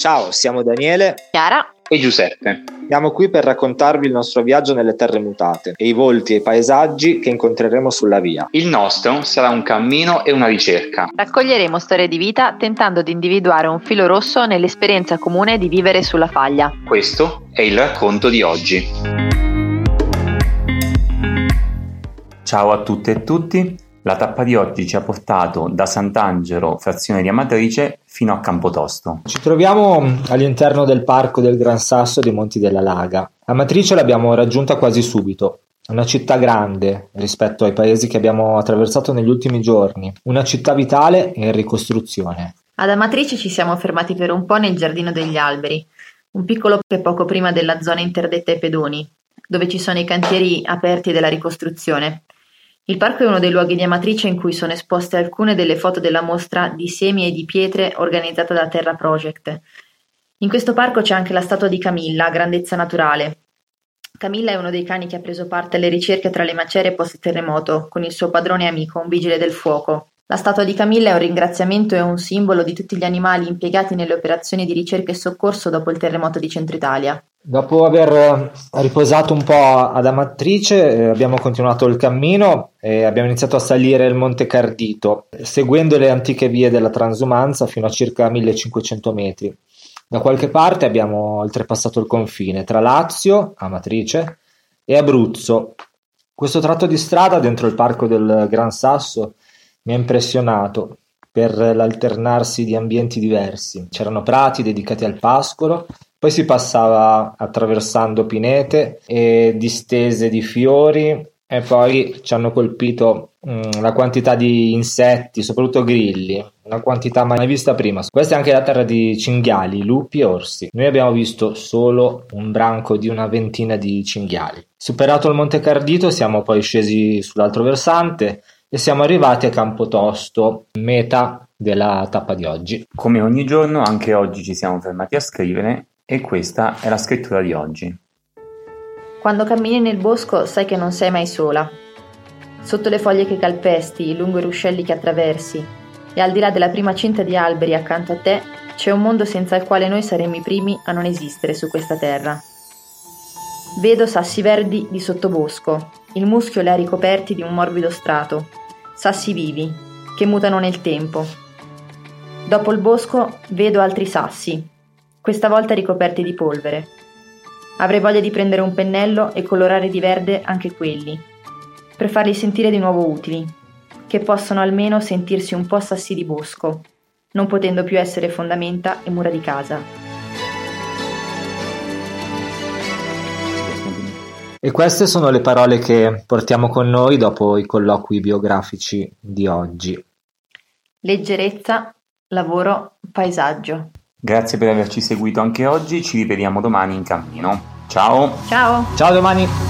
Ciao, siamo Daniele, Chiara e Giuseppe. Siamo qui per raccontarvi il nostro viaggio nelle terre mutate e i volti e i paesaggi che incontreremo sulla via. Il nostro sarà un cammino e una ricerca. Raccoglieremo storie di vita tentando di individuare un filo rosso nell'esperienza comune di vivere sulla faglia. Questo è il racconto di oggi. Ciao a tutte e tutti. La tappa di oggi ci ha portato da Sant'Angelo, frazione di Amatrice, fino a Campotosto. Ci troviamo all'interno del parco del Gran Sasso dei Monti della Laga. Amatrice l'abbiamo raggiunta quasi subito. Una città grande rispetto ai paesi che abbiamo attraversato negli ultimi giorni, una città vitale e in ricostruzione. Ad Amatrice ci siamo fermati per un po' nel Giardino degli Alberi, un piccolo che poco prima della zona interdetta ai pedoni, dove ci sono i cantieri aperti della ricostruzione. Il parco è uno dei luoghi di Amatrice in cui sono esposte alcune delle foto della mostra di semi e di pietre organizzata da Terra Project. In questo parco c'è anche la statua di Camilla, grandezza naturale. Camilla è uno dei cani che ha preso parte alle ricerche tra le macerie post-terremoto, con il suo padrone amico, un vigile del fuoco. La statua di Camilla è un ringraziamento e un simbolo di tutti gli animali impiegati nelle operazioni di ricerca e soccorso dopo il terremoto di Centro Italia. Dopo aver eh, riposato un po' ad Amatrice, eh, abbiamo continuato il cammino e abbiamo iniziato a salire il Monte Cardito, seguendo le antiche vie della transumanza fino a circa 1500 metri. Da qualche parte abbiamo oltrepassato il confine tra Lazio, Amatrice, e Abruzzo. Questo tratto di strada dentro il parco del Gran Sasso mi ha impressionato per l'alternarsi di ambienti diversi. C'erano prati dedicati al pascolo poi si passava attraversando pinete e distese di fiori e poi ci hanno colpito mh, la quantità di insetti, soprattutto grilli, una quantità mai vista prima. Questa è anche la terra di cinghiali, lupi e orsi. Noi abbiamo visto solo un branco di una ventina di cinghiali. Superato il Monte Cardito siamo poi scesi sull'altro versante e siamo arrivati a Campotosto, meta della tappa di oggi. Come ogni giorno, anche oggi ci siamo fermati a scrivere e questa è la scrittura di oggi. Quando cammini nel bosco sai che non sei mai sola. Sotto le foglie che calpesti, lungo i ruscelli che attraversi, e al di là della prima cinta di alberi accanto a te, c'è un mondo senza il quale noi saremmo i primi a non esistere su questa terra. Vedo sassi verdi di sottobosco, il muschio li ha ricoperti di un morbido strato, sassi vivi, che mutano nel tempo. Dopo il bosco vedo altri sassi, questa volta ricoperti di polvere. Avrei voglia di prendere un pennello e colorare di verde anche quelli, per farli sentire di nuovo utili, che possano almeno sentirsi un po' sassi di bosco, non potendo più essere fondamenta e mura di casa. E queste sono le parole che portiamo con noi dopo i colloqui biografici di oggi. Leggerezza, lavoro, paesaggio. Grazie per averci seguito anche oggi, ci rivediamo domani in cammino. Ciao! Ciao! Ciao domani!